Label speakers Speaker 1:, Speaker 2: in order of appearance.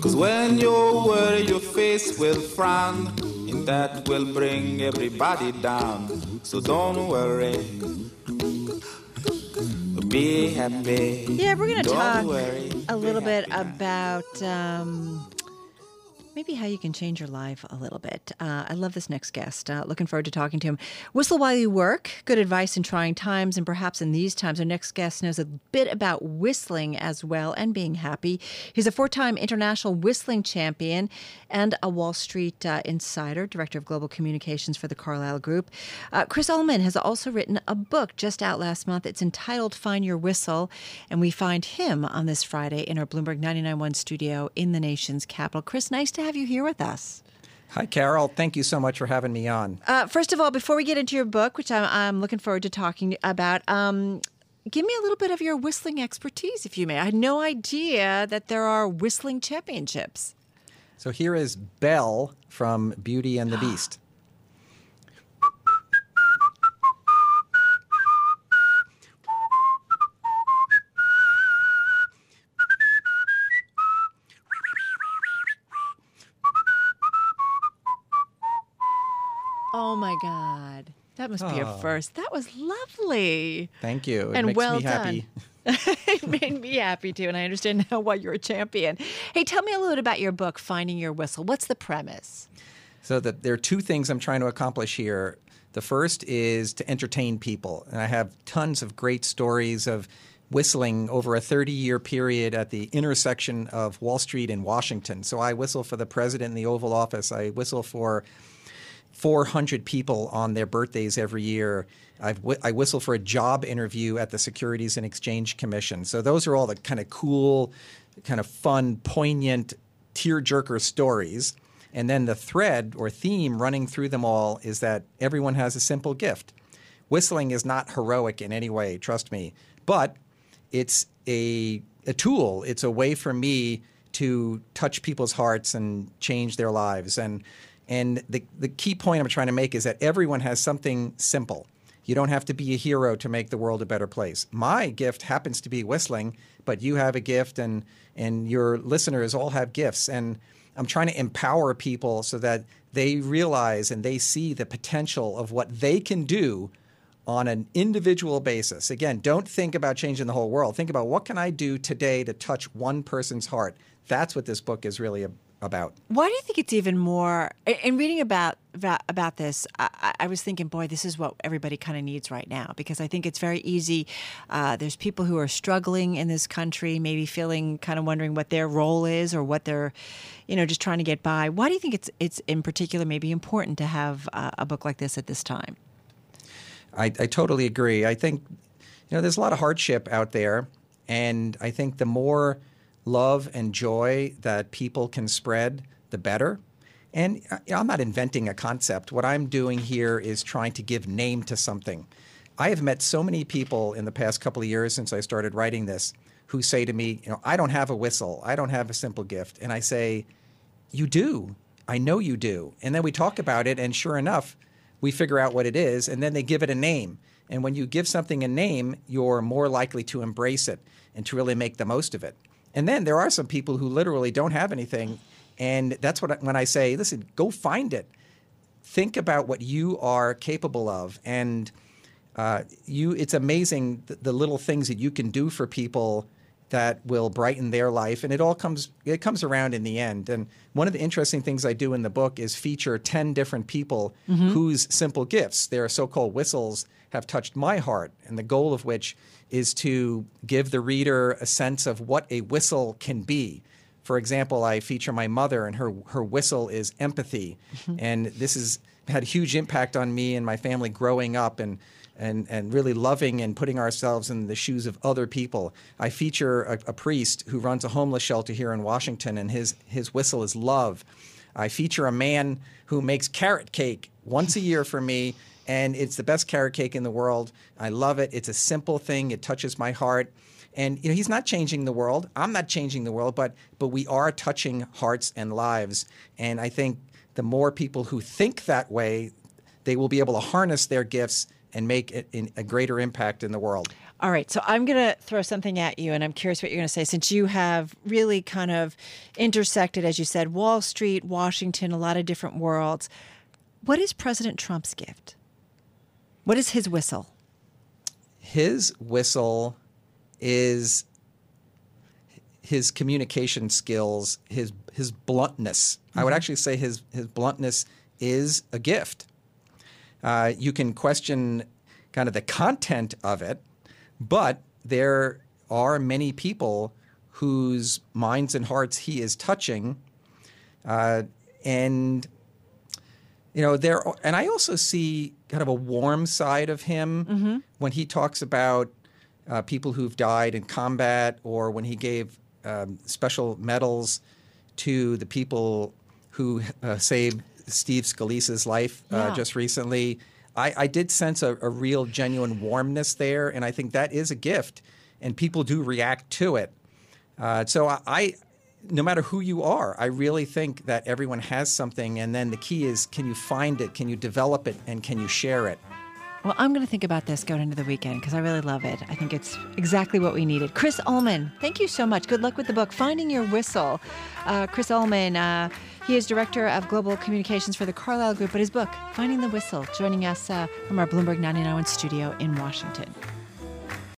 Speaker 1: Cause when you worry, your face will frown, and that will bring everybody down. So don't worry. Be happy.
Speaker 2: Yeah, we're going to
Speaker 1: Don't
Speaker 2: talk
Speaker 1: worry.
Speaker 2: a little bit about um, maybe how you can change your life a little bit. Uh, I love this next guest. Uh, looking forward to talking to him. Whistle while you work. Good advice in trying times, and perhaps in these times. Our next guest knows a bit about whistling as well and being happy. He's a four-time international whistling champion and a Wall Street uh, insider, director of global communications for the Carlyle Group. Uh, Chris Ullman has also written a book just out last month. It's entitled "Find Your Whistle," and we find him on this Friday in our Bloomberg 99.1 studio in the nation's capital. Chris, nice to have you here with us.
Speaker 3: Hi, Carol. Thank you so much for having me on.
Speaker 2: Uh, first of all, before we get into your book, which I'm, I'm looking forward to talking about, um, give me a little bit of your whistling expertise, if you may. I had no idea that there are whistling championships.
Speaker 3: So here is Belle from Beauty and the Beast.
Speaker 2: Oh my God. That must be a first. That was lovely.
Speaker 3: Thank you. It
Speaker 2: and
Speaker 3: makes
Speaker 2: well
Speaker 3: me happy.
Speaker 2: done. it made me happy too, and I understand now why you're a champion. Hey, tell me a little bit about your book, Finding Your Whistle. What's the premise?
Speaker 3: So that there are two things I'm trying to accomplish here. The first is to entertain people, and I have tons of great stories of whistling over a 30 year period at the intersection of Wall Street and Washington. So I whistle for the president in the Oval Office. I whistle for 400 people on their birthdays every year. I've whi- I whistle for a job interview at the Securities and Exchange Commission. So those are all the kind of cool, kind of fun, poignant, tearjerker stories. And then the thread or theme running through them all is that everyone has a simple gift. Whistling is not heroic in any way, trust me, but it's a, a tool. It's a way for me to touch people's hearts and change their lives. And and the the key point I'm trying to make is that everyone has something simple. You don't have to be a hero to make the world a better place. My gift happens to be whistling, but you have a gift and and your listeners all have gifts and I'm trying to empower people so that they realize and they see the potential of what they can do on an individual basis. Again, don't think about changing the whole world. Think about what can I do today to touch one person's heart. That's what this book is really about.
Speaker 2: Why do you think it's even more? in- In reading about about, about this, I, I- I was thinking, boy, this is what everybody kind of needs right now because I think it's very easy. Uh, there's people who are struggling in this country, maybe feeling kind of wondering what their role is or what they're, you know, just trying to get by. Why do you think it's it's in particular maybe important to have uh, a book like this at this time?
Speaker 3: I, I totally agree. I think you know there's a lot of hardship out there, and I think the more love and joy that people can spread, the better. And uh, I'm not inventing a concept. What I'm doing here is trying to give name to something. I have met so many people in the past couple of years since I started writing this who say to me, you know, I don't have a whistle, I don't have a simple gift, and I say, you do. I know you do. And then we talk about it, and sure enough, we figure out what it is, and then they give it a name. And when you give something a name, you're more likely to embrace it and to really make the most of it. And then there are some people who literally don't have anything, and that's what I, when I say, listen, go find it. Think about what you are capable of, and uh, you. It's amazing the, the little things that you can do for people that will brighten their life and it all comes it comes around in the end. And one of the interesting things i do in the book is feature 10 different people mm-hmm. whose simple gifts their so-called whistles have touched my heart. And the goal of which is to give the reader a sense of what a whistle can be. For example i feature my mother and her her whistle is empathy. Mm-hmm. And this has had a huge impact on me and my family growing up. And and, and really loving and putting ourselves in the shoes of other people. I feature a, a priest who runs a homeless shelter here in Washington, and his, his whistle is love. I feature a man who makes carrot cake once a year for me, and it's the best carrot cake in the world. I love it. It's a simple thing, it touches my heart. And you know, he's not changing the world. I'm not changing the world, but but we are touching hearts and lives. And I think the more people who think that way, they will be able to harness their gifts and make it in a greater impact in the world.
Speaker 2: All right, so I'm going to throw something at you, and I'm curious what you're going to say since you have really kind of intersected, as you said, Wall Street, Washington, a lot of different worlds. What is President Trump's gift? What is his whistle?
Speaker 3: His whistle is his communication skills, his his bluntness. Mm-hmm. I would actually say his his bluntness is a gift. Uh, you can question kind of the content of it, but there are many people whose minds and hearts he is touching, uh, and you know there. And I also see kind of a warm side of him mm-hmm. when he talks about uh, people who've died in combat, or when he gave um, special medals to the people who uh, saved Steve Scalise's life uh, yeah. just recently. I, I did sense a, a, real, genuine warmness there, and I think that is a gift, and people do react to it. Uh, so I, I, no matter who you are, I really think that everyone has something, and then the key is can you find it, can you develop it, and can you share it?
Speaker 2: Well, I'm going to think about this going into the weekend because I really love it. I think it's exactly what we needed. Chris Ullman, thank you so much. Good luck with the book, Finding Your Whistle. Uh, Chris Ullman, uh, he is Director of Global Communications for the Carlyle Group, but his book, Finding the Whistle, joining us uh, from our Bloomberg 99 studio in Washington.